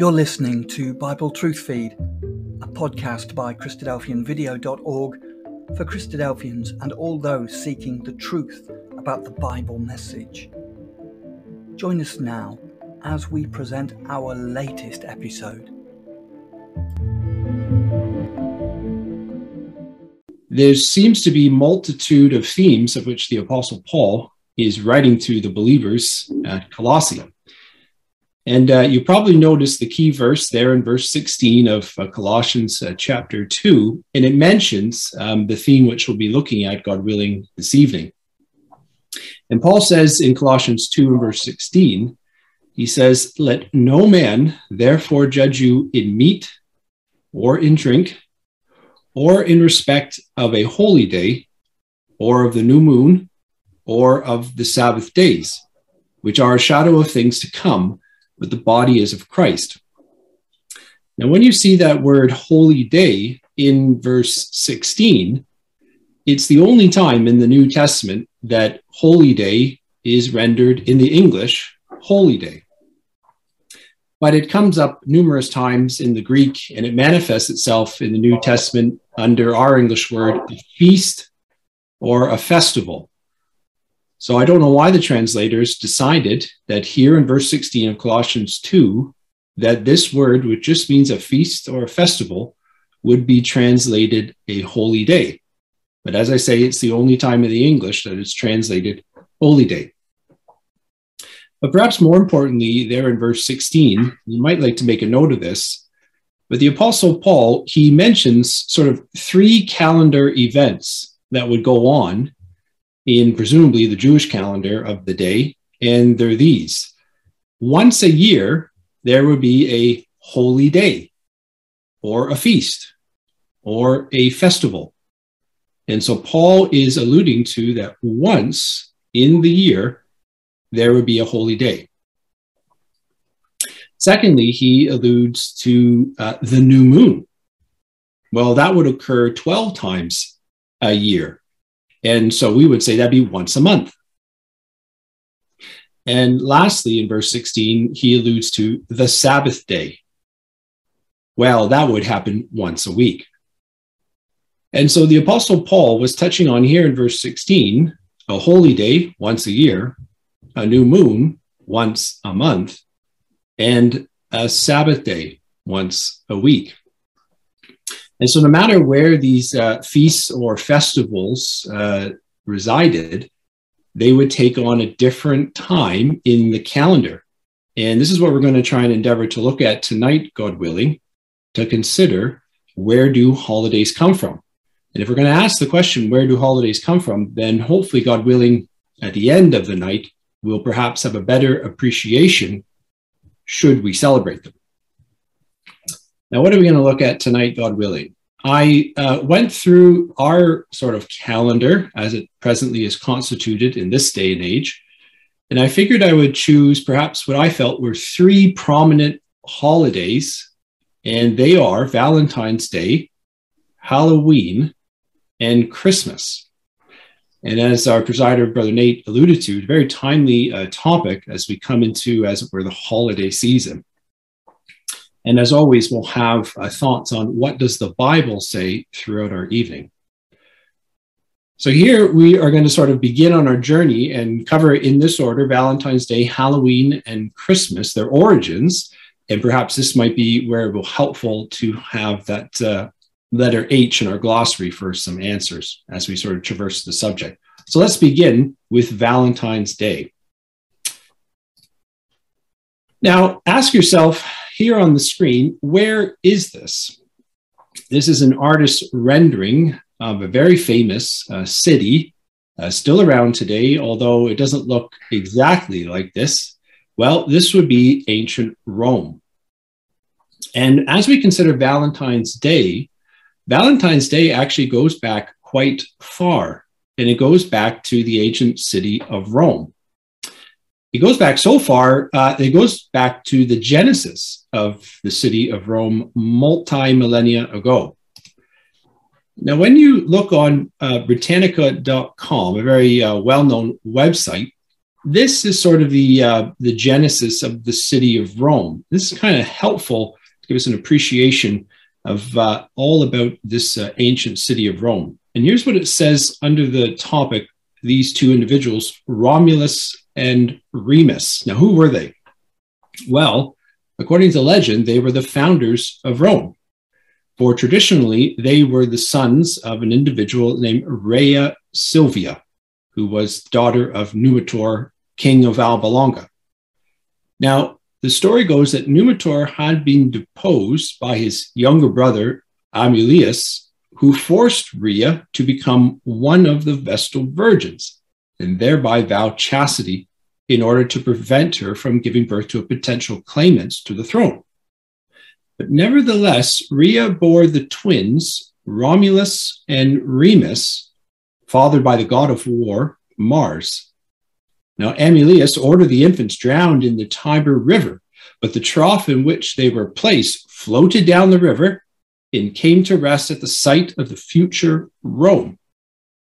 You're listening to Bible Truth Feed, a podcast by Christadelphianvideo.org for Christadelphians and all those seeking the truth about the Bible message. Join us now as we present our latest episode. There seems to be multitude of themes of which the Apostle Paul is writing to the believers at Colossae. And uh, you probably noticed the key verse there in verse 16 of uh, Colossians uh, chapter 2, and it mentions um, the theme which we'll be looking at, God willing, this evening. And Paul says in Colossians 2 and verse 16, he says, Let no man therefore judge you in meat or in drink or in respect of a holy day or of the new moon or of the Sabbath days, which are a shadow of things to come but the body is of Christ. Now, when you see that word holy day in verse 16, it's the only time in the New Testament that holy day is rendered in the English holy day. But it comes up numerous times in the Greek and it manifests itself in the New Testament under our English word feast or a festival. So I don't know why the translators decided that here in verse 16 of Colossians 2, that this word, which just means a feast or a festival, would be translated a holy day. But as I say, it's the only time in the English that it's translated holy day. But perhaps more importantly, there in verse 16, you might like to make a note of this. But the Apostle Paul, he mentions sort of three calendar events that would go on in presumably the Jewish calendar of the day, and they're these. Once a year, there would be a holy day, or a feast, or a festival. And so Paul is alluding to that once in the year, there would be a holy day. Secondly, he alludes to uh, the new moon. Well, that would occur 12 times a year. And so we would say that'd be once a month. And lastly, in verse 16, he alludes to the Sabbath day. Well, that would happen once a week. And so the Apostle Paul was touching on here in verse 16 a holy day once a year, a new moon once a month, and a Sabbath day once a week. And so, no matter where these uh, feasts or festivals uh, resided, they would take on a different time in the calendar. And this is what we're going to try and endeavor to look at tonight, God willing, to consider where do holidays come from? And if we're going to ask the question, where do holidays come from, then hopefully, God willing, at the end of the night, we'll perhaps have a better appreciation should we celebrate them. Now, what are we going to look at tonight, God willing? I uh, went through our sort of calendar as it presently is constituted in this day and age, and I figured I would choose perhaps what I felt were three prominent holidays, and they are Valentine's Day, Halloween, and Christmas. And as our presider, Brother Nate, alluded to, a very timely uh, topic as we come into, as it were, the holiday season. And as always, we'll have uh, thoughts on what does the Bible say throughout our evening. So here we are going to sort of begin on our journey and cover in this order Valentine's Day, Halloween, and Christmas, their origins. And perhaps this might be where it will helpful to have that uh, letter H in our glossary for some answers as we sort of traverse the subject. So let's begin with Valentine's Day. Now, ask yourself here on the screen, where is this? This is an artist's rendering of a very famous uh, city, uh, still around today, although it doesn't look exactly like this. Well, this would be ancient Rome. And as we consider Valentine's Day, Valentine's Day actually goes back quite far, and it goes back to the ancient city of Rome it goes back so far, uh, it goes back to the genesis of the city of Rome multi millennia ago. Now, when you look on uh, Britannica.com, a very uh, well known website, this is sort of the uh, the genesis of the city of Rome. This is kind of helpful to give us an appreciation of uh, all about this uh, ancient city of Rome. And here's what it says under the topic: these two individuals, Romulus and Remus. Now, who were they? Well, according to legend, they were the founders of Rome. For traditionally, they were the sons of an individual named Rhea Silvia, who was daughter of Numitor, king of Alba Longa. Now, the story goes that Numitor had been deposed by his younger brother, Amulius, who forced Rhea to become one of the Vestal virgins and thereby vow chastity in order to prevent her from giving birth to a potential claimant to the throne. But nevertheless, Rhea bore the twins, Romulus and Remus, fathered by the god of war, Mars. Now, Amulius ordered the infants drowned in the Tiber River, but the trough in which they were placed floated down the river and came to rest at the site of the future Rome,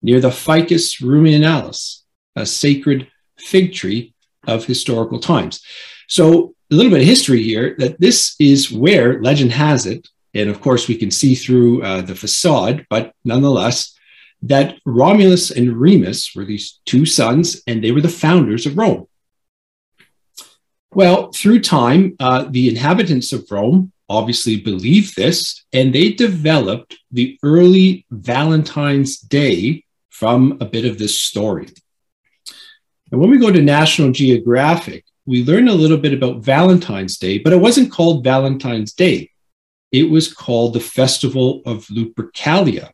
near the Ficus Ruminalis, a sacred fig tree of historical times. So, a little bit of history here that this is where legend has it. And of course, we can see through uh, the facade, but nonetheless, that Romulus and Remus were these two sons, and they were the founders of Rome. Well, through time, uh, the inhabitants of Rome obviously believed this, and they developed the early Valentine's Day from a bit of this story. And when we go to National Geographic, we learn a little bit about Valentine's Day, but it wasn't called Valentine's Day. It was called the Festival of Lupercalia.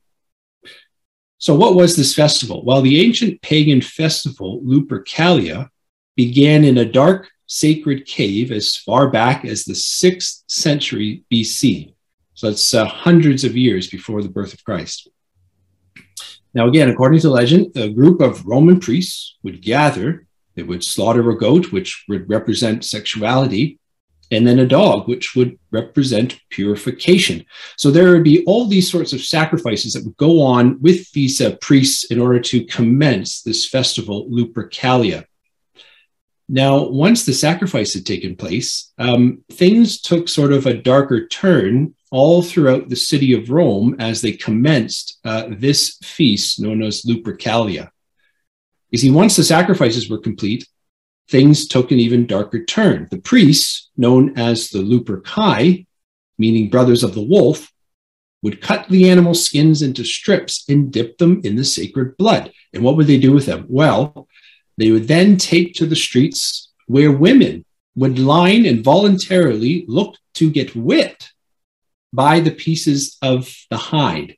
So, what was this festival? Well, the ancient pagan festival, Lupercalia, began in a dark sacred cave as far back as the 6th century BC. So that's uh, hundreds of years before the birth of Christ. Now, again, according to legend, a group of Roman priests would gather. They would slaughter a goat, which would represent sexuality, and then a dog, which would represent purification. So there would be all these sorts of sacrifices that would go on with these uh, priests in order to commence this festival, Lupercalia. Now, once the sacrifice had taken place, um, things took sort of a darker turn all throughout the city of Rome as they commenced uh, this feast known as Lupercalia. You see, once the sacrifices were complete, things took an even darker turn. The priests, known as the Luperci, meaning brothers of the wolf, would cut the animal skins into strips and dip them in the sacred blood. And what would they do with them? Well, they would then take to the streets where women would line and voluntarily look to get wet by the pieces of the hide.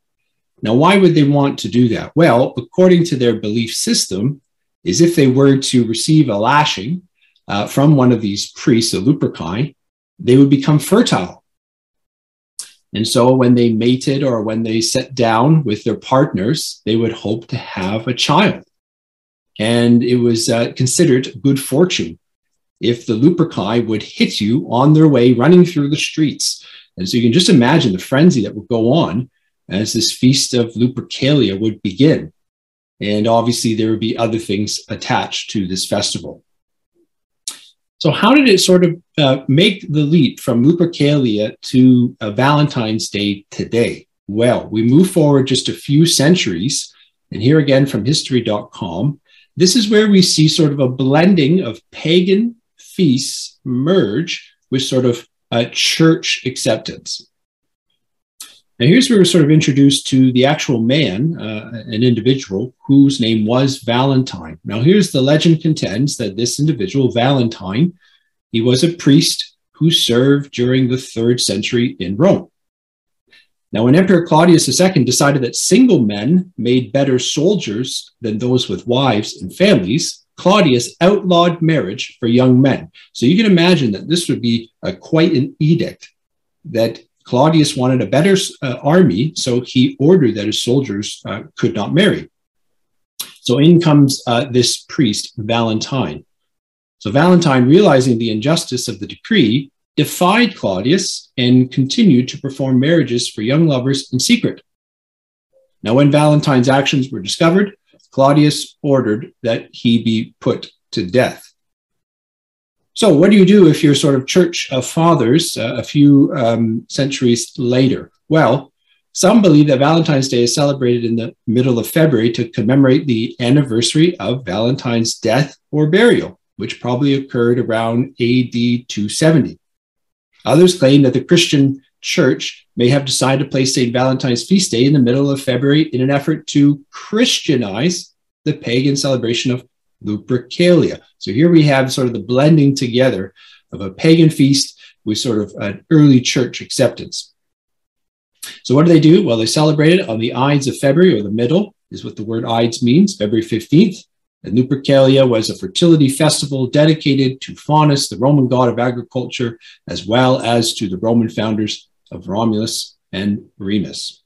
Now, why would they want to do that? Well, according to their belief system, is if they were to receive a lashing uh, from one of these priests, a luperci, they would become fertile. And so when they mated or when they sat down with their partners, they would hope to have a child. And it was uh, considered good fortune if the luperci would hit you on their way running through the streets. And so you can just imagine the frenzy that would go on as this feast of Lupercalia would begin. And obviously, there would be other things attached to this festival. So, how did it sort of uh, make the leap from Lupercalia to uh, Valentine's Day today? Well, we move forward just a few centuries, and here again from history.com, this is where we see sort of a blending of pagan feasts merge with sort of a church acceptance. Now, here's where we're sort of introduced to the actual man, uh, an individual whose name was Valentine. Now, here's the legend contends that this individual, Valentine, he was a priest who served during the third century in Rome. Now, when Emperor Claudius II decided that single men made better soldiers than those with wives and families, Claudius outlawed marriage for young men. So you can imagine that this would be a, quite an edict that Claudius wanted a better uh, army, so he ordered that his soldiers uh, could not marry. So in comes uh, this priest, Valentine. So Valentine, realizing the injustice of the decree, defied Claudius and continued to perform marriages for young lovers in secret. Now, when Valentine's actions were discovered, Claudius ordered that he be put to death. So, what do you do if you're sort of church of fathers uh, a few um, centuries later? Well, some believe that Valentine's Day is celebrated in the middle of February to commemorate the anniversary of Valentine's death or burial, which probably occurred around AD 270. Others claim that the Christian church may have decided to place St. Valentine's feast day in the middle of February in an effort to Christianize the pagan celebration of Lupercalia. So here we have sort of the blending together of a pagan feast with sort of an early church acceptance. So what do they do? Well, they celebrate it on the Ides of February, or the middle is what the word Ides means, February 15th. And Lupercalia was a fertility festival dedicated to Faunus, the Roman god of agriculture, as well as to the Roman founders of Romulus and Remus.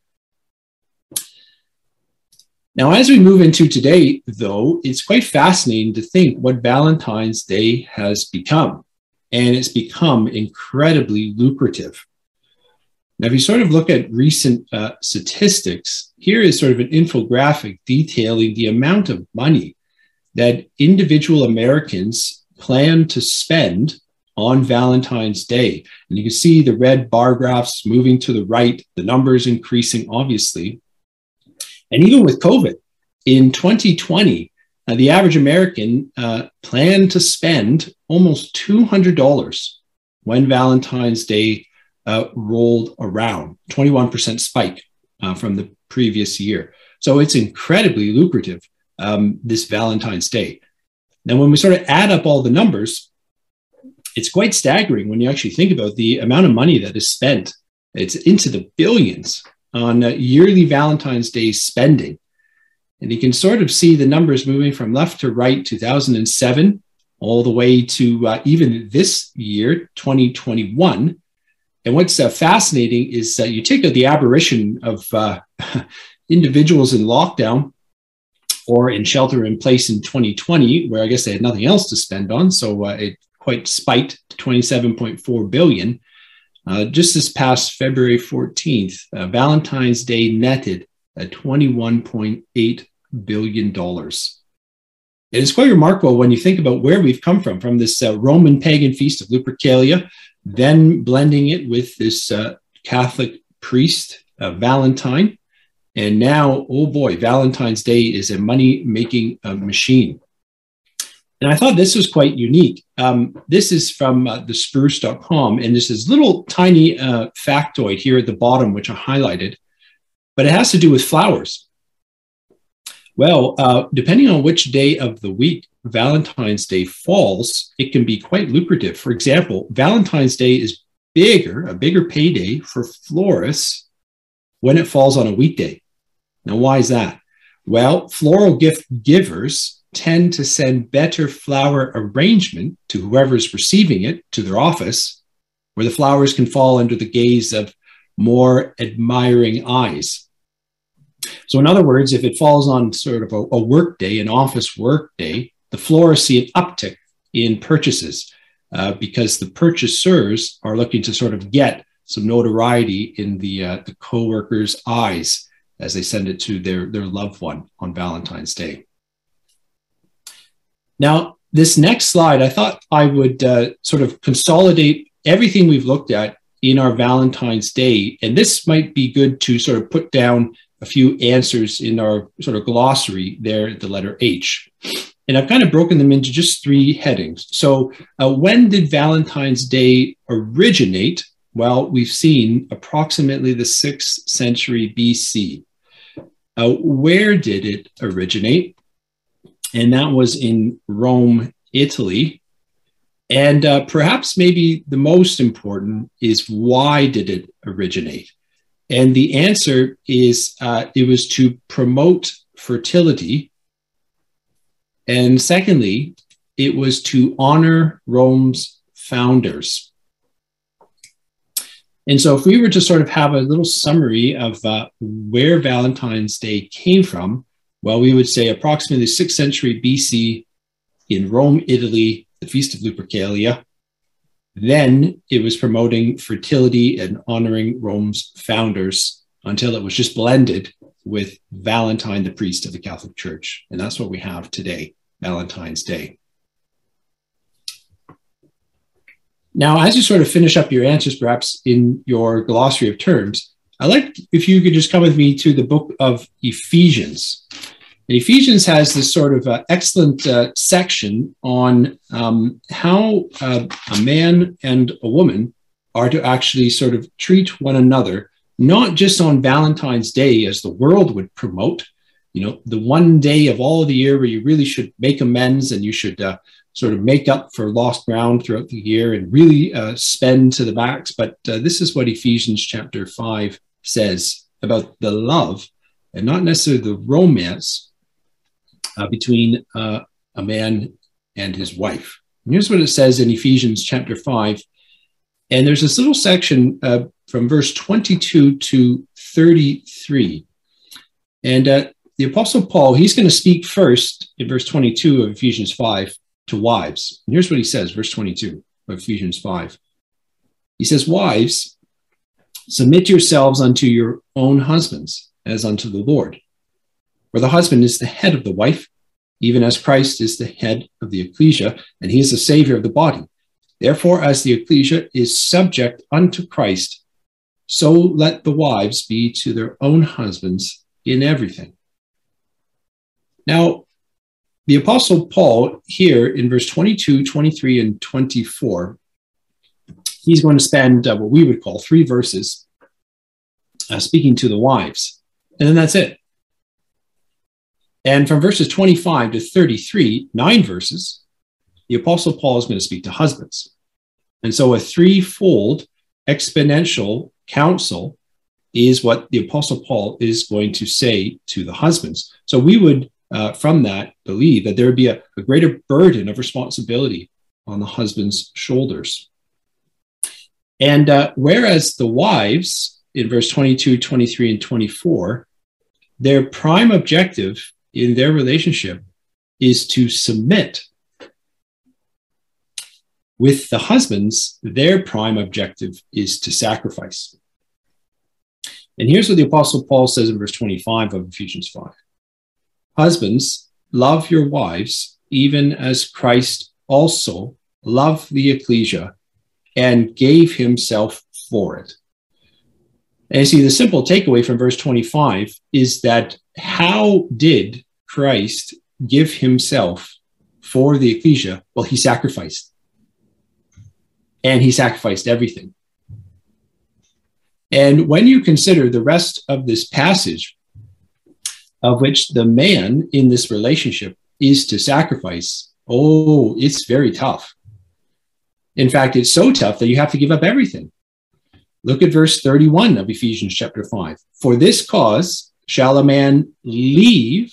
Now, as we move into today, though, it's quite fascinating to think what Valentine's Day has become. And it's become incredibly lucrative. Now, if you sort of look at recent uh, statistics, here is sort of an infographic detailing the amount of money that individual Americans plan to spend on Valentine's Day. And you can see the red bar graphs moving to the right, the numbers increasing, obviously. And even with COVID, in 2020, uh, the average American uh, planned to spend almost $200 when Valentine's Day uh, rolled around, 21% spike uh, from the previous year. So it's incredibly lucrative um, this Valentine's Day. Now, when we sort of add up all the numbers, it's quite staggering when you actually think about the amount of money that is spent. It's into the billions on uh, yearly Valentine's Day spending. And you can sort of see the numbers moving from left to right, 2007, all the way to uh, even this year, 2021. And what's uh, fascinating is uh, you take the aberration of uh, individuals in lockdown or in shelter in place in 2020, where I guess they had nothing else to spend on. So uh, it quite spiked to 27.4 billion. Uh, just this past February 14th, uh, Valentine's Day netted at 21.8 billion dollars. It is quite remarkable when you think about where we've come from, from this uh, Roman pagan feast of Lupercalia, then blending it with this uh, Catholic priest, uh, Valentine. And now, oh boy, Valentine's Day is a money making uh, machine. And I thought this was quite unique. Um, this is from uh, the spruce.com, and this is little tiny uh, factoid here at the bottom, which I highlighted, but it has to do with flowers. Well, uh, depending on which day of the week Valentine's Day falls, it can be quite lucrative. For example, Valentine's Day is bigger, a bigger payday for florists when it falls on a weekday. Now, why is that? Well, floral gift givers tend to send better flower arrangement to whoever's receiving it to their office, where the flowers can fall under the gaze of more admiring eyes. So, in other words, if it falls on sort of a, a work day, an office work day, the florists see an uptick in purchases uh, because the purchasers are looking to sort of get some notoriety in the uh, the coworkers' eyes as they send it to their their loved one on Valentine's Day. Now, this next slide, I thought I would uh, sort of consolidate everything we've looked at in our Valentine's Day. And this might be good to sort of put down a few answers in our sort of glossary there, at the letter H. And I've kind of broken them into just three headings. So, uh, when did Valentine's Day originate? Well, we've seen approximately the sixth century BC. Uh, where did it originate? and that was in Rome, Italy. And uh, perhaps maybe the most important is why did it originate? And the answer is uh, it was to promote fertility. And secondly, it was to honor Rome's founders. And so, if we were to sort of have a little summary of uh, where Valentine's Day came from, well, we would say approximately 6th century BC in Rome, Italy, the Feast of Lupercalia. Then it was promoting fertility and honoring Rome's founders until it was just blended with Valentine, the priest of the Catholic Church. And that's what we have today, Valentine's Day. Now, as you sort of finish up your answers, perhaps in your glossary of terms, I'd like if you could just come with me to the book of Ephesians. And Ephesians has this sort of uh, excellent uh, section on um, how uh, a man and a woman are to actually sort of treat one another, not just on Valentine's Day as the world would promote, you know, the one day of all the year where you really should make amends and you should uh, sort of make up for lost ground throughout the year and really uh, spend to the max. But uh, this is what Ephesians chapter 5 says about the love and not necessarily the romance uh, between uh, a man and his wife. And here's what it says in Ephesians chapter 5. And there's this little section uh, from verse 22 to 33. And uh, the Apostle Paul, he's going to speak first in verse 22 of Ephesians 5 to wives. And here's what he says, verse 22 of Ephesians 5. He says, Wives, submit yourselves unto your own husbands as unto the Lord. For the husband is the head of the wife, even as Christ is the head of the ecclesia, and he is the savior of the body. Therefore, as the ecclesia is subject unto Christ, so let the wives be to their own husbands in everything. Now, the Apostle Paul, here in verse 22, 23, and 24, he's going to spend uh, what we would call three verses uh, speaking to the wives. And then that's it. And from verses 25 to 33, nine verses, the Apostle Paul is going to speak to husbands. And so a threefold exponential counsel is what the Apostle Paul is going to say to the husbands. So we would uh, from that believe that there would be a, a greater burden of responsibility on the husband's shoulders. And uh, whereas the wives in verse 22, 23, and 24, their prime objective in their relationship is to submit. With the husbands, their prime objective is to sacrifice. And here's what the Apostle Paul says in verse 25 of Ephesians 5 Husbands, love your wives, even as Christ also loved the ecclesia and gave himself for it. And see, the simple takeaway from verse 25 is that how did Christ give himself for the ecclesia? Well, he sacrificed. And he sacrificed everything. And when you consider the rest of this passage, of which the man in this relationship is to sacrifice, oh, it's very tough. In fact, it's so tough that you have to give up everything. Look at verse 31 of Ephesians chapter 5. For this cause shall a man leave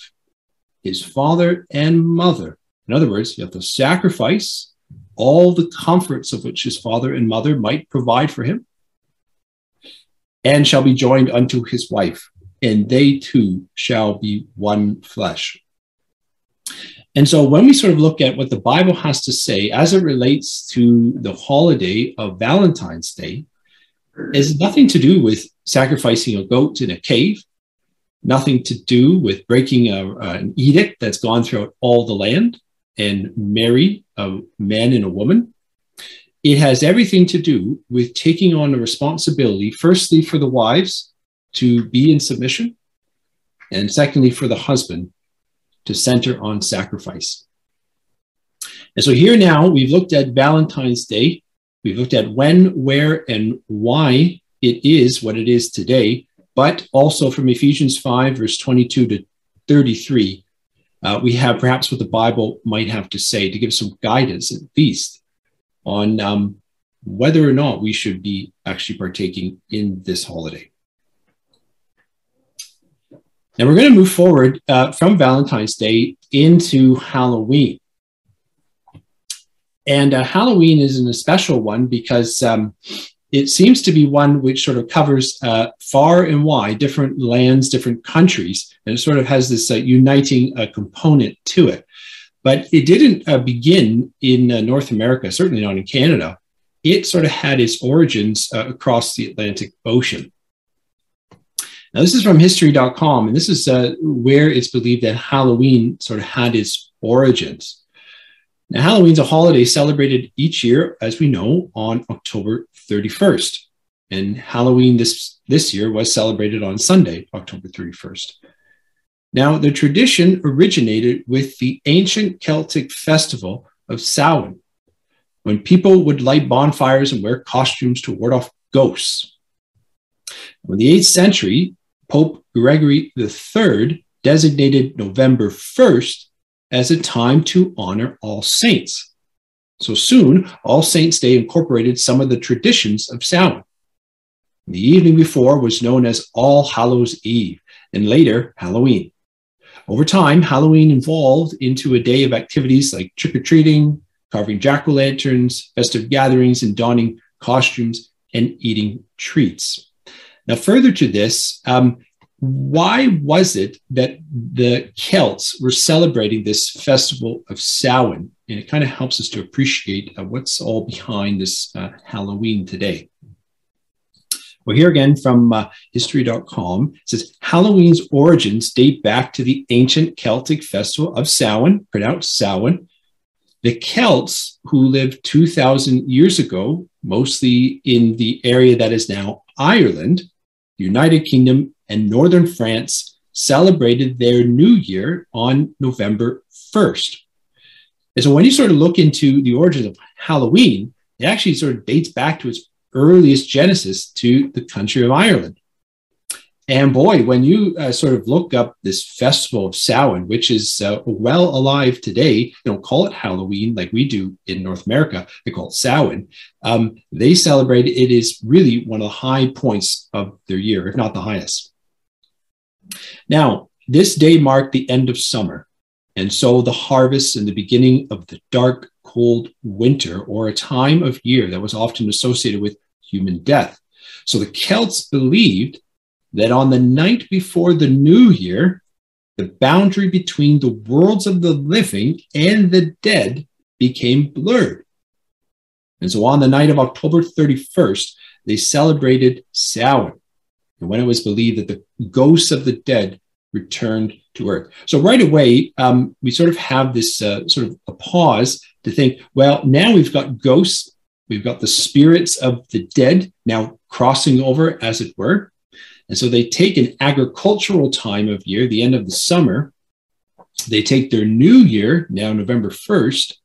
his father and mother. In other words, you have to sacrifice all the comforts of which his father and mother might provide for him, and shall be joined unto his wife, and they two shall be one flesh. And so when we sort of look at what the Bible has to say as it relates to the holiday of Valentine's Day, is nothing to do with sacrificing a goat in a cave, nothing to do with breaking a, an edict that's gone throughout all the land and marry a man and a woman. It has everything to do with taking on a responsibility, firstly, for the wives to be in submission, and secondly, for the husband to center on sacrifice. And so here now we've looked at Valentine's Day We've looked at when, where, and why it is what it is today, but also from Ephesians 5, verse 22 to 33, uh, we have perhaps what the Bible might have to say to give some guidance, at least, on um, whether or not we should be actually partaking in this holiday. Now we're going to move forward uh, from Valentine's Day into Halloween. And uh, Halloween is an special one because um, it seems to be one which sort of covers uh, far and wide different lands, different countries, and it sort of has this uh, uniting uh, component to it. But it didn't uh, begin in North America, certainly not in Canada. It sort of had its origins across the Atlantic Ocean. Now, this is from history.com, and this is uh, where it's believed that Halloween sort of had its origins. Now, Halloween's a holiday celebrated each year, as we know, on October 31st. And Halloween this, this year was celebrated on Sunday, October 31st. Now, the tradition originated with the ancient Celtic festival of Samhain, when people would light bonfires and wear costumes to ward off ghosts. In the 8th century, Pope Gregory III designated November 1st as a time to honor all saints. So soon, All Saints' Day incorporated some of the traditions of Samhain. The evening before was known as All Hallows Eve, and later Halloween. Over time, Halloween evolved into a day of activities like trick or treating, carving jack o' lanterns, festive gatherings, and donning costumes and eating treats. Now, further to this, um, why was it that the Celts were celebrating this festival of Samhain? And it kind of helps us to appreciate uh, what's all behind this uh, Halloween today. Well, here again from uh, history.com it says Halloween's origins date back to the ancient Celtic festival of Samhain, pronounced Samhain. The Celts, who lived 2,000 years ago, mostly in the area that is now Ireland, United Kingdom, and northern France, celebrated their new year on November 1st. And so when you sort of look into the origins of Halloween, it actually sort of dates back to its earliest genesis to the country of Ireland. And boy, when you uh, sort of look up this festival of Samhain, which is uh, well alive today, they don't call it Halloween like we do in North America. They call it Samhain. Um, they celebrate it is really one of the high points of their year, if not the highest. Now, this day marked the end of summer, and so the harvest and the beginning of the dark, cold winter, or a time of year that was often associated with human death. So the Celts believed that on the night before the new year, the boundary between the worlds of the living and the dead became blurred. And so on the night of October 31st, they celebrated Samhain, and when it was believed that the ghosts of the dead returned to earth. So right away, um, we sort of have this uh, sort of a pause to think, well, now we've got ghosts, we've got the spirits of the dead now crossing over, as it were. And so they take an agricultural time of year, the end of the summer, they take their new year, now November 1st,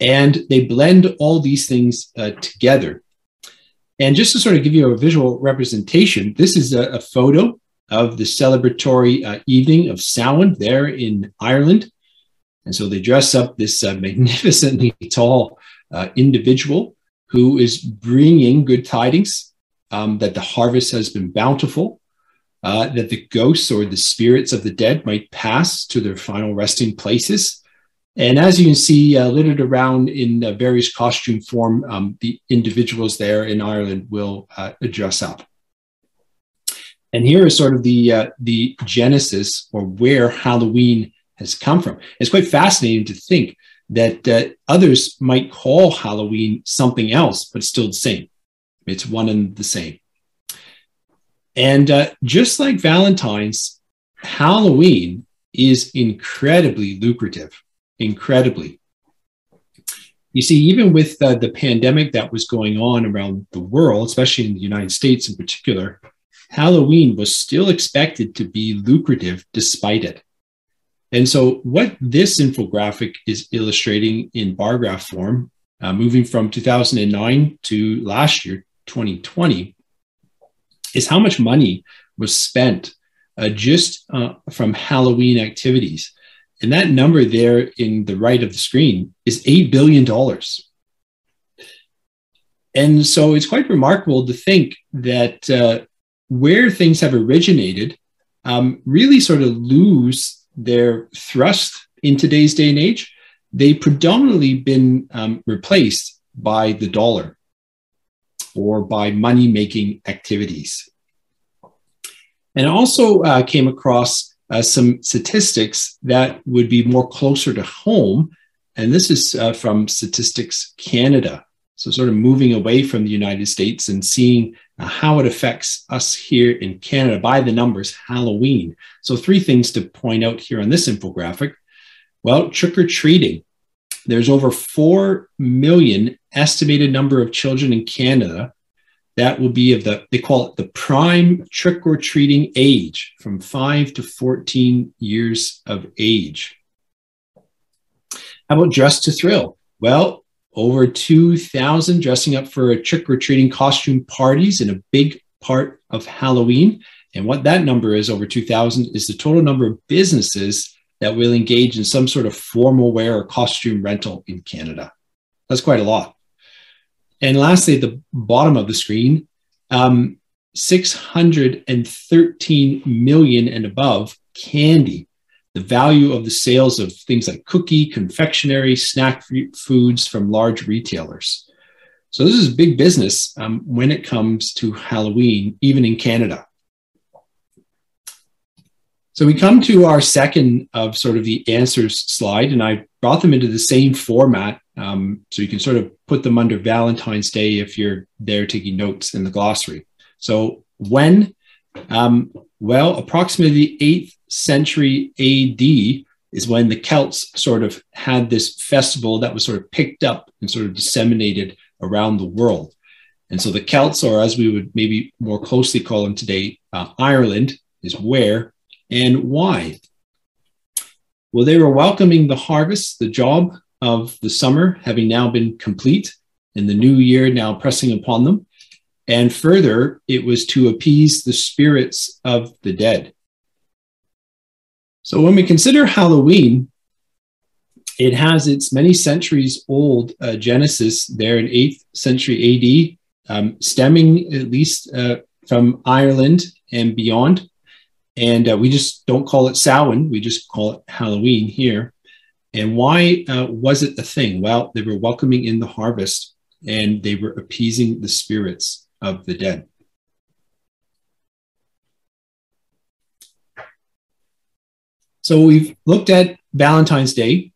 and they blend all these things uh, together. And just to sort of give you a visual representation, this is a, a photo of the celebratory uh, evening of Samhain there in Ireland. And so they dress up this uh, magnificently tall uh, individual who is bringing good tidings um, that the harvest has been bountiful, uh, that the ghosts or the spirits of the dead might pass to their final resting places, and as you can see, uh, littered around in various costume form, um, the individuals there in Ireland will uh, dress up. And here is sort of the uh, the genesis or where Halloween has come from. It's quite fascinating to think that uh, others might call Halloween something else, but still the same. It's one and the same. And uh, just like Valentine's, Halloween is incredibly lucrative incredibly. You see, even with uh, the pandemic that was going on around the world, especially in the United States in particular, Halloween was still expected to be lucrative despite it. And so, what this infographic is illustrating in bar graph form, uh, moving from 2009 to last year, 2020, is how much money was spent uh, just uh, from Halloween activities. And that number there in the right of the screen is $8 billion. And so it's quite remarkable to think that uh, where things have originated um, really sort of lose their thrust in today's day and age. They've predominantly been um, replaced by the dollar or by money making activities. And I also uh, came across uh, some statistics that would be more closer to home. And this is uh, from Statistics Canada. So, sort of moving away from the United States and seeing uh, how it affects us here in Canada by the numbers Halloween. So, three things to point out here on this infographic. Well, trick or treating. There's over 4 million estimated number of children in Canada that will be of the, they call it the prime trick or treating age from 5 to 14 years of age. How about dress to thrill? Well, over 2,000 dressing up for a trick or treating costume parties in a big part of Halloween. And what that number is, over 2,000, is the total number of businesses that will engage in some sort of formal wear or costume rental in Canada. That's quite a lot. And lastly, at the bottom of the screen, um, 613 million and above candy. The value of the sales of things like cookie, confectionery, snack foods from large retailers. So this is big business um, when it comes to Halloween, even in Canada. So we come to our second of sort of the answers slide, and I brought them into the same format. Um, so you can sort of put them under Valentine's Day if you're there taking notes in the glossary. So when? Um, well, approximately the 8th century AD is when the Celts sort of had this festival that was sort of picked up and sort of disseminated around the world. And so the Celts, or as we would maybe more closely call them today, uh, Ireland, is where and why? Well, they were welcoming the harvest, the job of the summer having now been complete, and the new year now pressing upon them. And further, it was to appease the spirits of the dead. So when we consider Halloween, it has its many centuries old uh, genesis there in 8th century AD, um, stemming at least uh, from Ireland and beyond. And uh, we just don't call it Samhain, we just call it Halloween here. And why uh, was it the thing? Well, they were welcoming in the harvest and they were appeasing the spirits of the dead. So we've looked at Valentine's Day,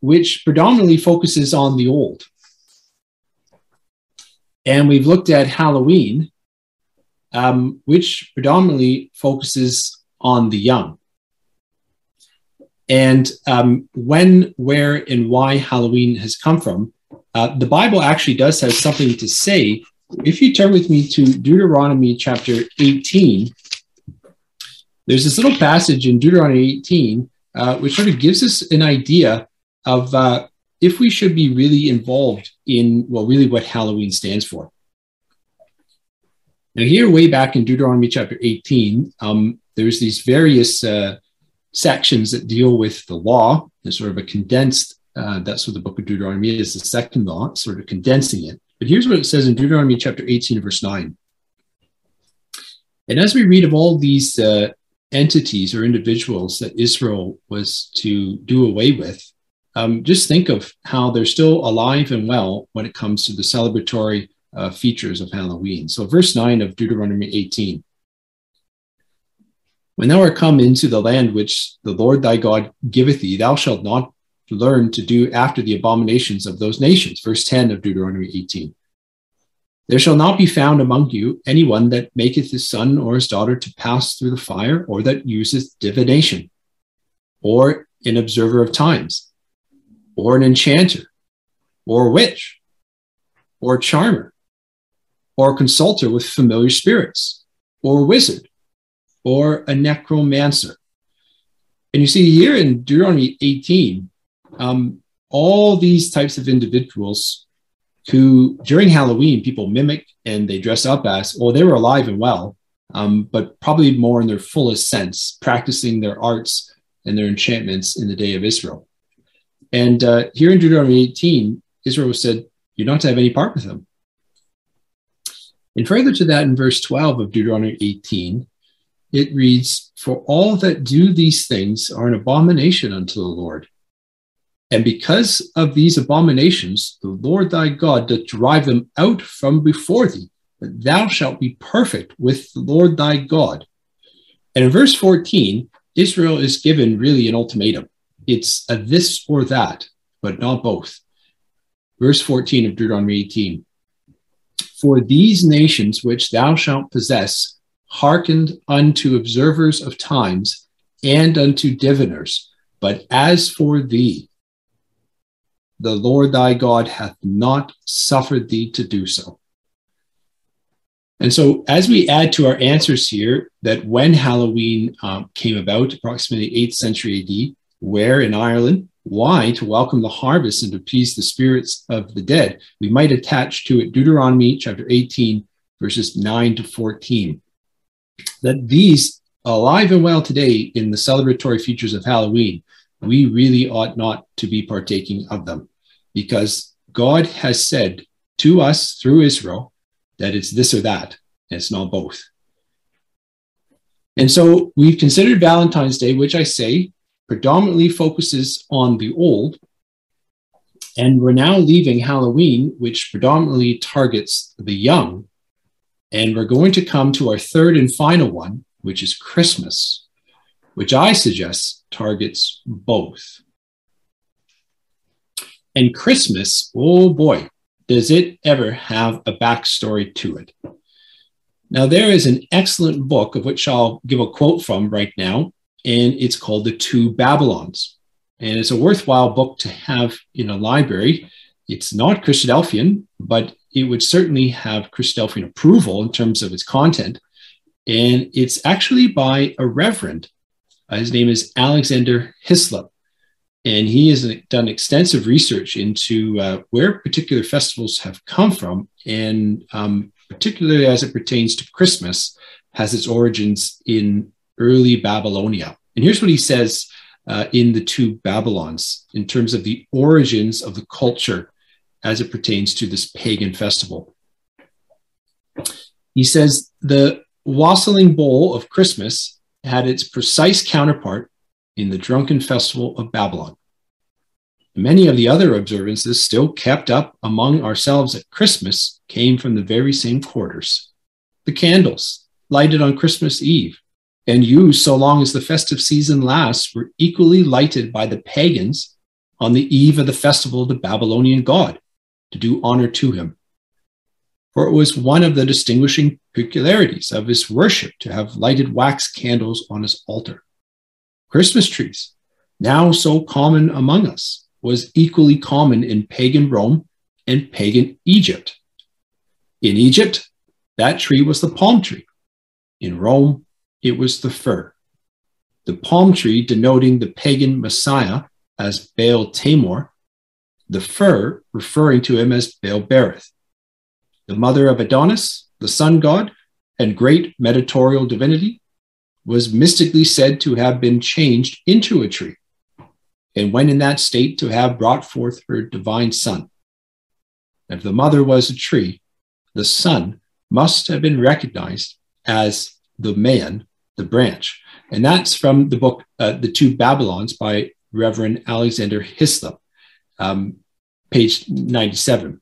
which predominantly focuses on the old. And we've looked at Halloween, um, which predominantly focuses on the young. And um, when, where, and why Halloween has come from, uh, the Bible actually does have something to say. If you turn with me to Deuteronomy chapter 18, there's this little passage in Deuteronomy 18 uh, which sort of gives us an idea of uh, if we should be really involved in, well, really what Halloween stands for. Now, here, way back in Deuteronomy chapter 18, um, there's these various uh, sections that deal with the law. There's sort of a condensed, uh, that's what the book of Deuteronomy is, the second law, sort of condensing it. But here's what it says in Deuteronomy chapter 18, verse 9. And as we read of all these uh, entities or individuals that Israel was to do away with, um, just think of how they're still alive and well when it comes to the celebratory uh, features of Halloween. So, verse 9 of Deuteronomy 18 When thou art come into the land which the Lord thy God giveth thee, thou shalt not learn to do after the abominations of those nations. Verse 10 of Deuteronomy 18. There shall not be found among you anyone that maketh his son or his daughter to pass through the fire, or that useth divination, or an observer of times, or an enchanter, or a witch, or a charmer, or a consulter with familiar spirits, or a wizard, or a necromancer. And you see here in Deuteronomy 18, um, all these types of individuals who, during Halloween, people mimic and they dress up as, well, they were alive and well, um, but probably more in their fullest sense, practicing their arts and their enchantments in the day of Israel. And uh, here in Deuteronomy 18, Israel said, You're not to have any part with them. And further to that, in verse 12 of Deuteronomy 18, it reads, For all that do these things are an abomination unto the Lord. And because of these abominations, the Lord thy God doth drive them out from before thee, that thou shalt be perfect with the Lord thy God. And in verse 14, Israel is given really an ultimatum. It's a this or that, but not both. Verse 14 of Deuteronomy 18 for these nations which thou shalt possess hearkened unto observers of times and unto diviners. But as for thee, the Lord thy God hath not suffered thee to do so. And so, as we add to our answers here, that when Halloween um, came about, approximately 8th century AD, where in Ireland, why to welcome the harvest and to appease the spirits of the dead, we might attach to it Deuteronomy chapter 18, verses 9 to 14. That these, alive and well today in the celebratory features of Halloween, we really ought not to be partaking of them because God has said to us through Israel that it's this or that, and it's not both. And so we've considered Valentine's Day, which I say predominantly focuses on the old. And we're now leaving Halloween, which predominantly targets the young. And we're going to come to our third and final one, which is Christmas, which I suggest targets both. And Christmas, oh boy, does it ever have a backstory to it. Now, there is an excellent book of which I'll give a quote from right now, and it's called The Two Babylons. And it's a worthwhile book to have in a library. It's not Christadelphian, but it would certainly have Christadelphian approval in terms of its content. And it's actually by a reverend. Uh, his name is Alexander Hislop. And he has done extensive research into uh, where particular festivals have come from, and um, particularly as it pertains to Christmas, has its origins in early Babylonia. And here's what he says uh, in the two Babylons in terms of the origins of the culture as it pertains to this pagan festival. He says the wassailing bowl of Christmas had its precise counterpart in the drunken festival of Babylon. Many of the other observances still kept up among ourselves at Christmas came from the very same quarters. The candles lighted on Christmas Eve and you, so long as the festive season lasts were equally lighted by the pagans on the eve of the festival of the Babylonian god to do honor to him. For it was one of the distinguishing peculiarities of his worship to have lighted wax candles on his altar. Christmas trees, now so common among us, was equally common in pagan Rome and pagan Egypt. In Egypt, that tree was the palm tree. In Rome, it was the fir. The palm tree denoting the pagan Messiah as Baal Tamar, the fir referring to him as Baal Berith. The mother of Adonis, the sun god and great mediatorial divinity, was mystically said to have been changed into a tree, and when in that state to have brought forth her divine son. If the mother was a tree, the son must have been recognized as the man, the branch. And that's from the book, uh, The Two Babylons by Reverend Alexander Hislop, um, page 97.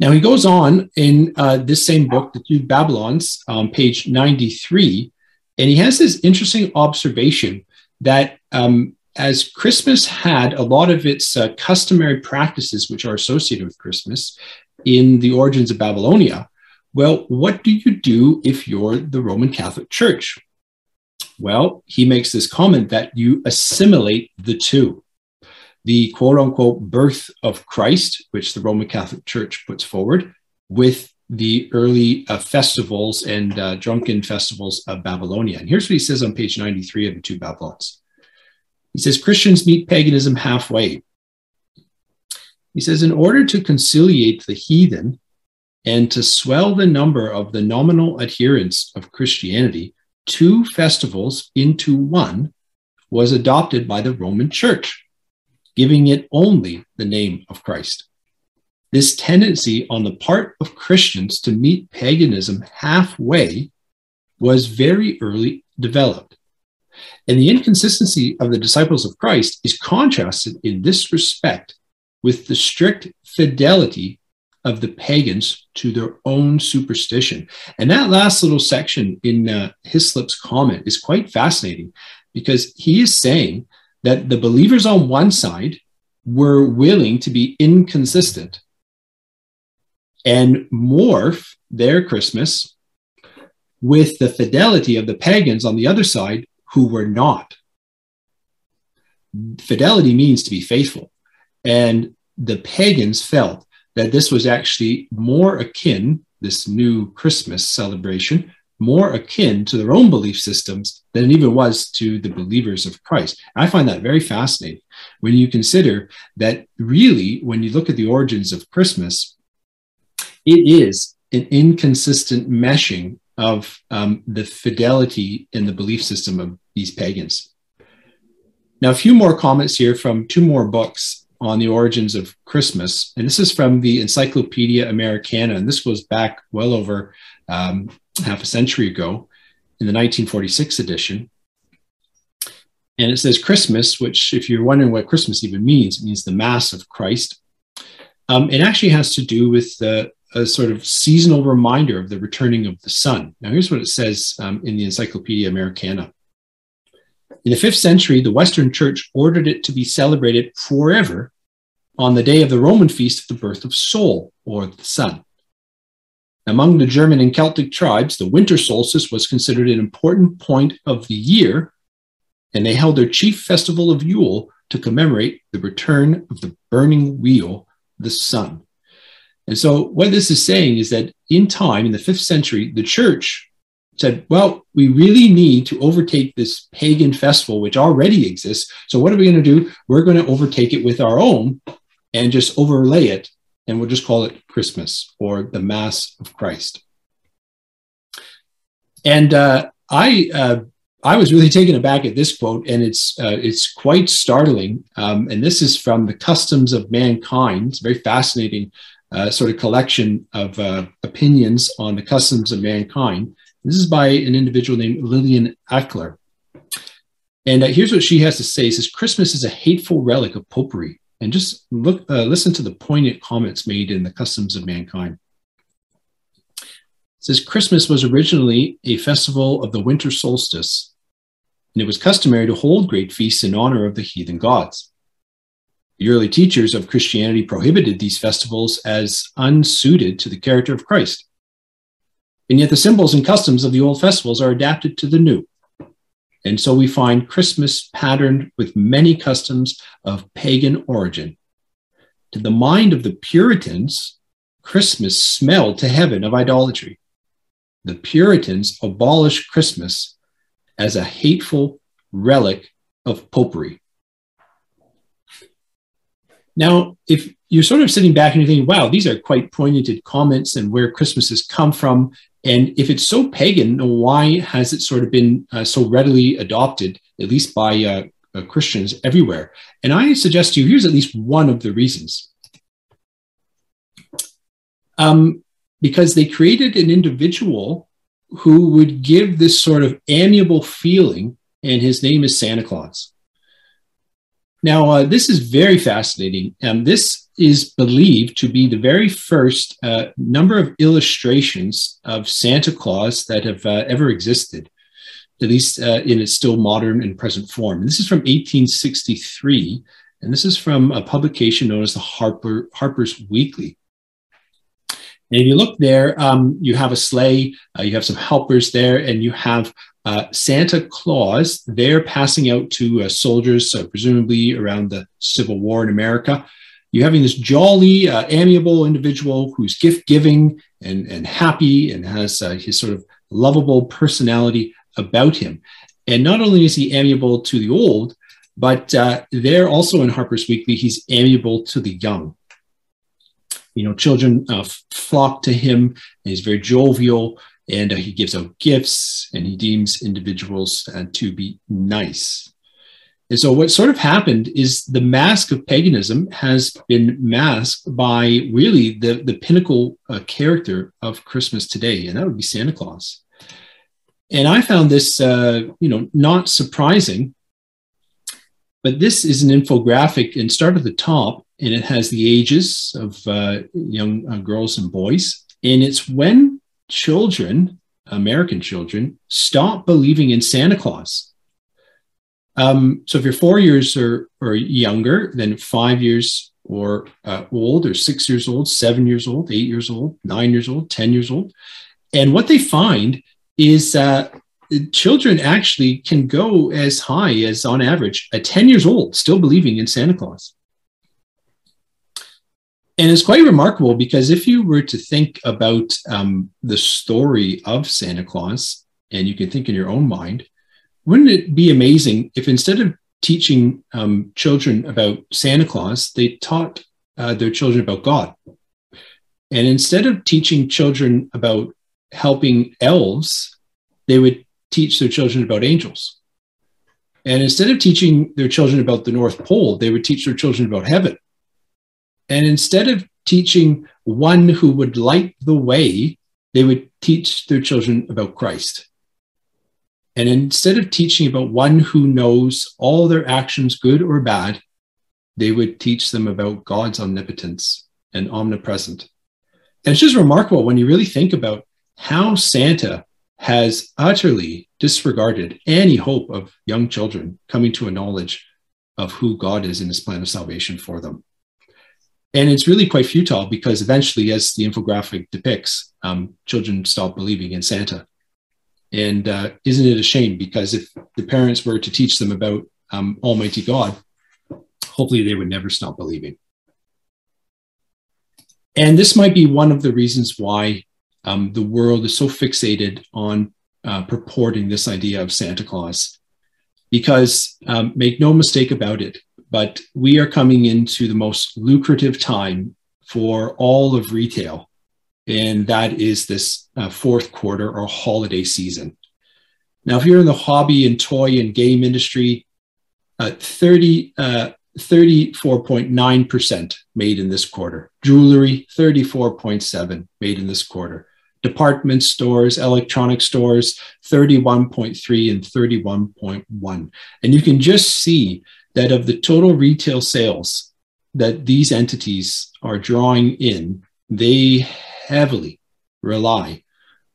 Now he goes on in uh, this same book, The Two Babylons, um, page 93, and he has this interesting observation that um, as Christmas had a lot of its uh, customary practices, which are associated with Christmas in the origins of Babylonia, well, what do you do if you're the Roman Catholic Church? Well, he makes this comment that you assimilate the two. The quote unquote birth of Christ, which the Roman Catholic Church puts forward, with the early uh, festivals and uh, drunken festivals of Babylonia. And here's what he says on page 93 of the two Babylons. He says Christians meet paganism halfway. He says, in order to conciliate the heathen, and to swell the number of the nominal adherents of Christianity, two festivals into one was adopted by the Roman Church, giving it only the name of Christ. This tendency on the part of Christians to meet paganism halfway was very early developed. And the inconsistency of the disciples of Christ is contrasted in this respect with the strict fidelity of the pagans to their own superstition. And that last little section in uh, Hislop's comment is quite fascinating because he is saying that the believers on one side were willing to be inconsistent and morph their Christmas with the fidelity of the pagans on the other side who were not. fidelity means to be faithful. And the pagans felt that this was actually more akin, this new Christmas celebration, more akin to their own belief systems than it even was to the believers of Christ. I find that very fascinating when you consider that really, when you look at the origins of Christmas, it is an inconsistent meshing of um, the fidelity in the belief system of these pagans. Now, a few more comments here from two more books on the origins of Christmas. And this is from the Encyclopedia Americana. And this was back well over um, half a century ago in the 1946 edition. And it says Christmas, which, if you're wondering what Christmas even means, it means the Mass of Christ. Um, it actually has to do with the, a sort of seasonal reminder of the returning of the sun. Now, here's what it says um, in the Encyclopedia Americana. In the fifth century, the Western Church ordered it to be celebrated forever on the day of the Roman feast of the birth of Sol, or the sun. Among the German and Celtic tribes, the winter solstice was considered an important point of the year, and they held their chief festival of Yule to commemorate the return of the burning wheel, the sun. And so, what this is saying is that in time, in the fifth century, the church said, Well, we really need to overtake this pagan festival, which already exists. So, what are we going to do? We're going to overtake it with our own and just overlay it and we'll just call it Christmas or the Mass of Christ. And uh, I uh, I was really taken aback at this quote, and it's uh, it's quite startling. Um, and this is from the Customs of Mankind. It's a very fascinating uh, sort of collection of uh, opinions on the customs of mankind. This is by an individual named Lillian Eichler. And uh, here's what she has to say: "says Christmas is a hateful relic of popery and just look, uh, listen to the poignant comments made in the Customs of Mankind. It says Christmas was originally a festival of the winter solstice, and it was customary to hold great feasts in honor of the heathen gods. The early teachers of Christianity prohibited these festivals as unsuited to the character of Christ. And yet the symbols and customs of the old festivals are adapted to the new. And so we find Christmas patterned with many customs of pagan origin. To the mind of the Puritans, Christmas smelled to heaven of idolatry. The Puritans abolished Christmas as a hateful relic of popery. Now, if you're sort of sitting back and you're thinking, wow, these are quite pointed comments and where Christmas has come from, and if it's so pagan, why has it sort of been uh, so readily adopted, at least by uh, uh, Christians everywhere? And I suggest to you here's at least one of the reasons. Um, because they created an individual who would give this sort of amiable feeling, and his name is Santa Claus. Now, uh, this is very fascinating. Um, this is believed to be the very first uh, number of illustrations of Santa Claus that have uh, ever existed, at least uh, in its still modern and present form. And this is from 1863, and this is from a publication known as the Harper, Harper's Weekly. And if you look there, um, you have a sleigh, uh, you have some helpers there, and you have uh, Santa Claus there passing out to uh, soldiers, presumably around the Civil War in America you having this jolly, uh, amiable individual who's gift giving and, and happy and has uh, his sort of lovable personality about him. And not only is he amiable to the old, but uh, there also in Harper's Weekly, he's amiable to the young. You know, children uh, flock to him, he's very jovial, and uh, he gives out gifts, and he deems individuals uh, to be nice. And so, what sort of happened is the mask of paganism has been masked by really the, the pinnacle uh, character of Christmas today, and that would be Santa Claus. And I found this, uh, you know, not surprising. But this is an infographic and start at the top, and it has the ages of uh, young uh, girls and boys. And it's when children, American children, stop believing in Santa Claus um, so if you're four years or, or younger, then five years or uh, old, or six years old, seven years old, eight years old, nine years old, 10 years old. And what they find is uh, children actually can go as high as, on average, at 10 years old, still believing in Santa Claus. And it's quite remarkable because if you were to think about um, the story of Santa Claus, and you can think in your own mind, wouldn't it be amazing if instead of teaching um, children about Santa Claus, they taught uh, their children about God? And instead of teaching children about helping elves, they would teach their children about angels. And instead of teaching their children about the North Pole, they would teach their children about heaven. And instead of teaching one who would light the way, they would teach their children about Christ. And instead of teaching about one who knows all their actions, good or bad, they would teach them about God's omnipotence and omnipresent. And it's just remarkable when you really think about how Santa has utterly disregarded any hope of young children coming to a knowledge of who God is in his plan of salvation for them. And it's really quite futile because eventually, as the infographic depicts, um, children stop believing in Santa. And uh, isn't it a shame? Because if the parents were to teach them about um, Almighty God, hopefully they would never stop believing. And this might be one of the reasons why um, the world is so fixated on uh, purporting this idea of Santa Claus. Because um, make no mistake about it, but we are coming into the most lucrative time for all of retail, and that is this uh, fourth quarter or holiday season. Now, if you're in the hobby and toy and game industry, uh, 30, uh, 34.9% made in this quarter. Jewelry, 34.7 made in this quarter department stores, electronic stores, 31.3 and 31.1. And you can just see that of the total retail sales that these entities are drawing in, they heavily rely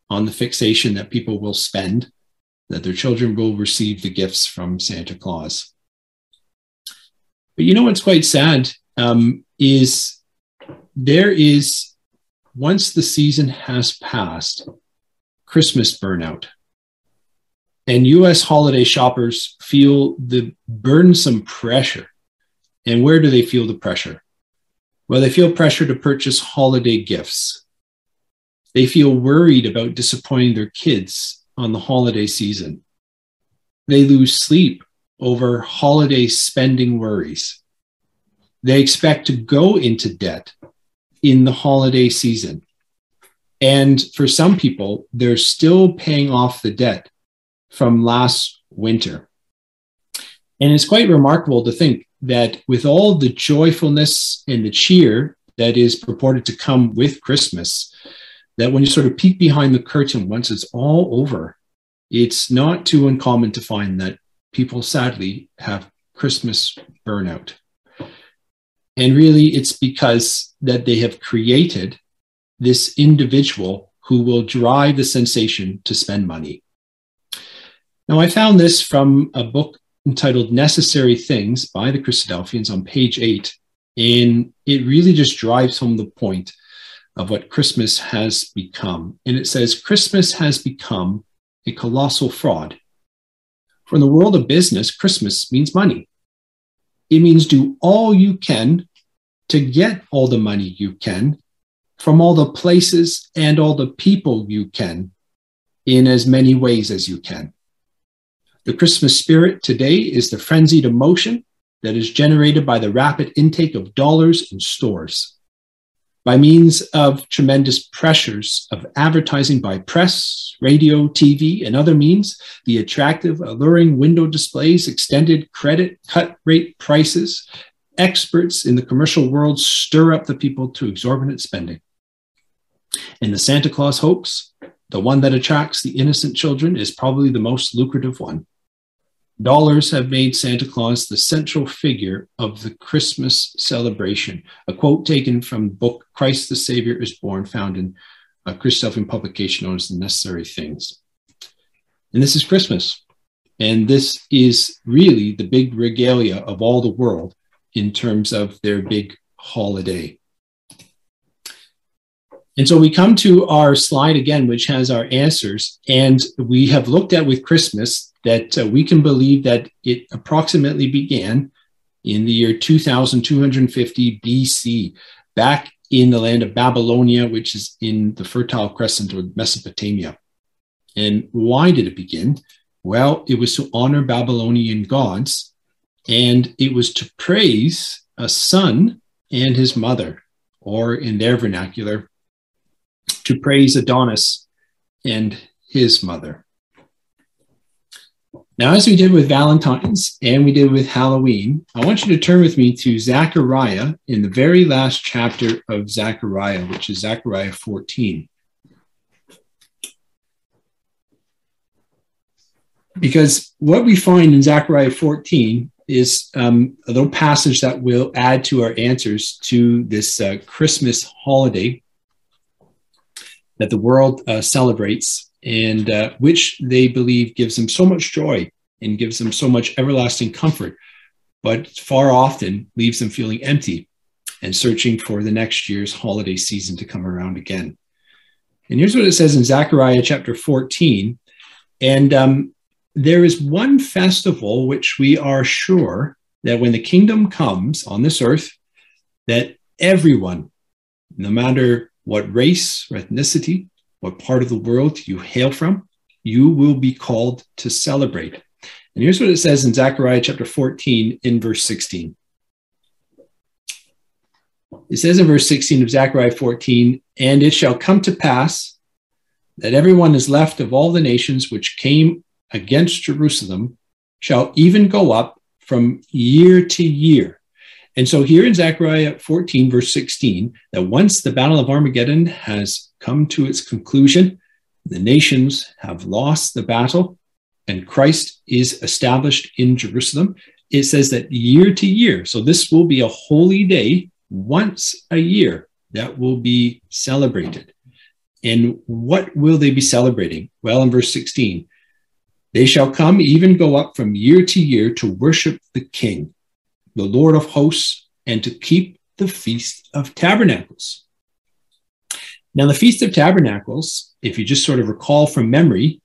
on the fixation that people will spend, that their children will receive the gifts from Santa Claus. But you know what's quite sad um, is there is once the season has passed, Christmas burnout. And US holiday shoppers feel the burdensome pressure. And where do they feel the pressure? Well, they feel pressure to purchase holiday gifts. They feel worried about disappointing their kids on the holiday season. They lose sleep over holiday spending worries. They expect to go into debt in the holiday season. And for some people, they're still paying off the debt from last winter. And it's quite remarkable to think that with all the joyfulness and the cheer that is purported to come with Christmas, that when you sort of peek behind the curtain, once it's all over, it's not too uncommon to find that people sadly have Christmas burnout. And really, it's because that they have created this individual who will drive the sensation to spend money. Now, I found this from a book entitled Necessary Things by the Christadelphians on page eight. And it really just drives home the point of what Christmas has become. And it says Christmas has become a colossal fraud. For in the world of business, Christmas means money. It means do all you can to get all the money you can from all the places and all the people you can in as many ways as you can. The Christmas spirit today is the frenzied emotion that is generated by the rapid intake of dollars in stores by means of tremendous pressures of advertising by press, radio, TV, and other means, the attractive, alluring window displays, extended credit, cut rate prices, experts in the commercial world stir up the people to exorbitant spending. In the Santa Claus hoax, the one that attracts the innocent children is probably the most lucrative one. Dollars have made Santa Claus the central figure of the Christmas celebration. A quote taken from the book Christ the Savior is Born, found in uh, a Christadelphian publication known as The Necessary Things. And this is Christmas. And this is really the big regalia of all the world in terms of their big holiday. And so we come to our slide again, which has our answers. And we have looked at with Christmas that uh, we can believe that it approximately began in the year 2250 BC, back in the land of Babylonia, which is in the Fertile Crescent of Mesopotamia. And why did it begin? Well, it was to honor Babylonian gods, and it was to praise a son and his mother, or in their vernacular, to praise Adonis and his mother. Now, as we did with Valentine's and we did with Halloween, I want you to turn with me to Zechariah in the very last chapter of Zechariah, which is Zechariah 14. Because what we find in Zechariah 14 is um, a little passage that will add to our answers to this uh, Christmas holiday that the world uh, celebrates and uh, which they believe gives them so much joy and gives them so much everlasting comfort, but far often leaves them feeling empty and searching for the next year's holiday season to come around again. And here's what it says in Zechariah chapter 14. And um, there is one festival which we are sure that when the kingdom comes on this earth, that everyone, no matter what race or ethnicity, what part of the world you hail from, you will be called to celebrate. And here's what it says in Zechariah chapter 14, in verse 16. It says in verse 16 of Zechariah 14, and it shall come to pass that everyone is left of all the nations which came against Jerusalem shall even go up from year to year and so here in Zechariah 14, verse 16, that once the Battle of Armageddon has come to its conclusion, the nations have lost the battle, and Christ is established in Jerusalem. It says that year to year, so this will be a holy day once a year that will be celebrated. And what will they be celebrating? Well, in verse 16, they shall come, even go up from year to year to worship the King the Lord of hosts, and to keep the Feast of Tabernacles. Now, the Feast of Tabernacles, if you just sort of recall from memory,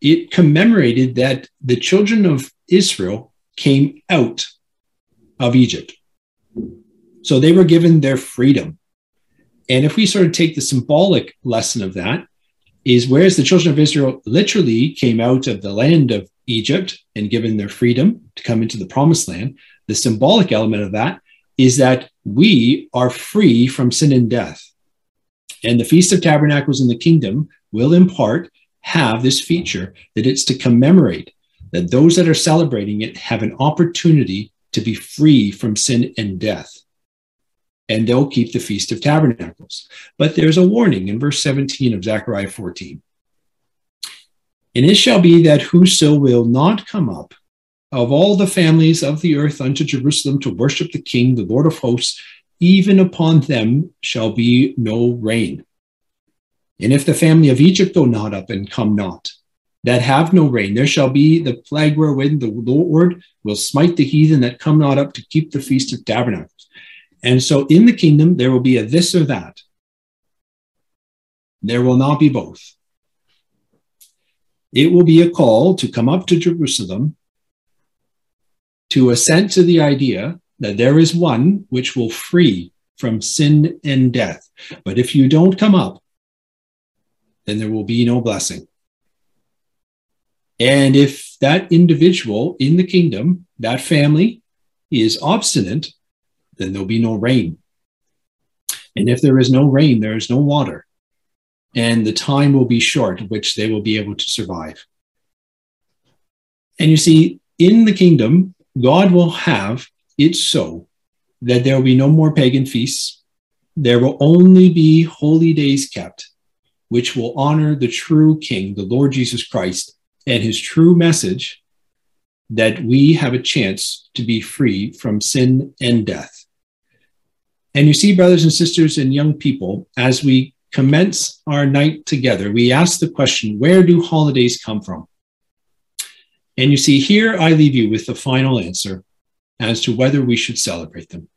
it commemorated that the children of Israel came out of Egypt. So they were given their freedom. And if we sort of take the symbolic lesson of that, is whereas the children of Israel literally came out of the land of Egypt and given their freedom to come into the promised land, the symbolic element of that is that we are free from sin and death. And the Feast of Tabernacles in the kingdom will, in part, have this feature that it's to commemorate that those that are celebrating it have an opportunity to be free from sin and death. And they'll keep the Feast of Tabernacles. But there's a warning in verse 17 of Zechariah 14. And it shall be that whoso will not come up of all the families of the earth unto Jerusalem to worship the King, the Lord of hosts, even upon them shall be no rain. And if the family of Egypt go not up and come not, that have no rain, there shall be the plague wherein the Lord will smite the heathen that come not up to keep the feast of tabernacles. And so in the kingdom, there will be a this or that. There will not be both. It will be a call to come up to Jerusalem to assent to the idea that there is one which will free from sin and death. But if you don't come up, then there will be no blessing. And if that individual in the kingdom, that family, is obstinate, then there'll be no rain. And if there is no rain, there is no water. And the time will be short which they will be able to survive. And you see, in the kingdom, God will have it so that there will be no more pagan feasts. There will only be holy days kept, which will honor the true King, the Lord Jesus Christ, and his true message that we have a chance to be free from sin and death. And you see, brothers and sisters and young people, as we commence our night together, we ask the question where do holidays come from? And you see, here I leave you with the final answer as to whether we should celebrate them.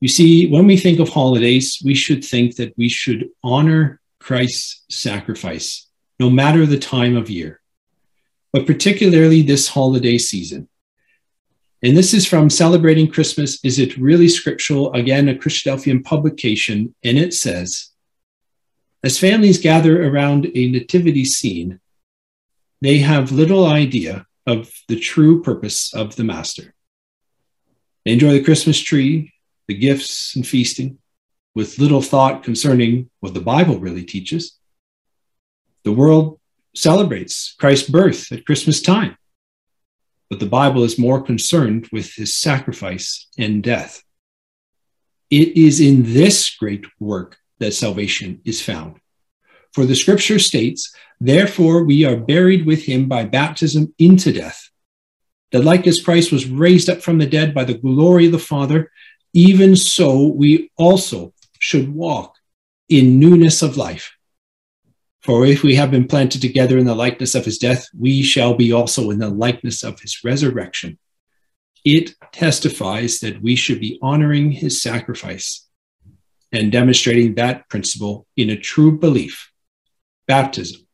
You see, when we think of holidays, we should think that we should honor Christ's sacrifice, no matter the time of year, but particularly this holiday season. And this is from Celebrating Christmas. Is it really scriptural? Again, a Christadelphian publication, and it says, as families gather around a nativity scene, they have little idea of the true purpose of the Master. They enjoy the Christmas tree, the gifts and feasting, with little thought concerning what the Bible really teaches. The world celebrates Christ's birth at Christmas time, but the Bible is more concerned with his sacrifice and death. It is in this great work that salvation is found. For the scripture states, Therefore we are buried with him by baptism into death, that like as Christ was raised up from the dead by the glory of the Father, even so we also should walk in newness of life. For if we have been planted together in the likeness of his death, we shall be also in the likeness of his resurrection. It testifies that we should be honoring his sacrifice and demonstrating that principle in a true belief, baptism,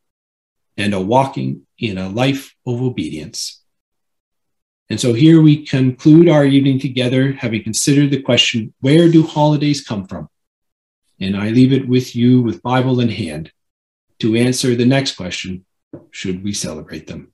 and a walking in a life of obedience. And so here we conclude our evening together, having considered the question where do holidays come from? And I leave it with you with Bible in hand to answer the next question should we celebrate them?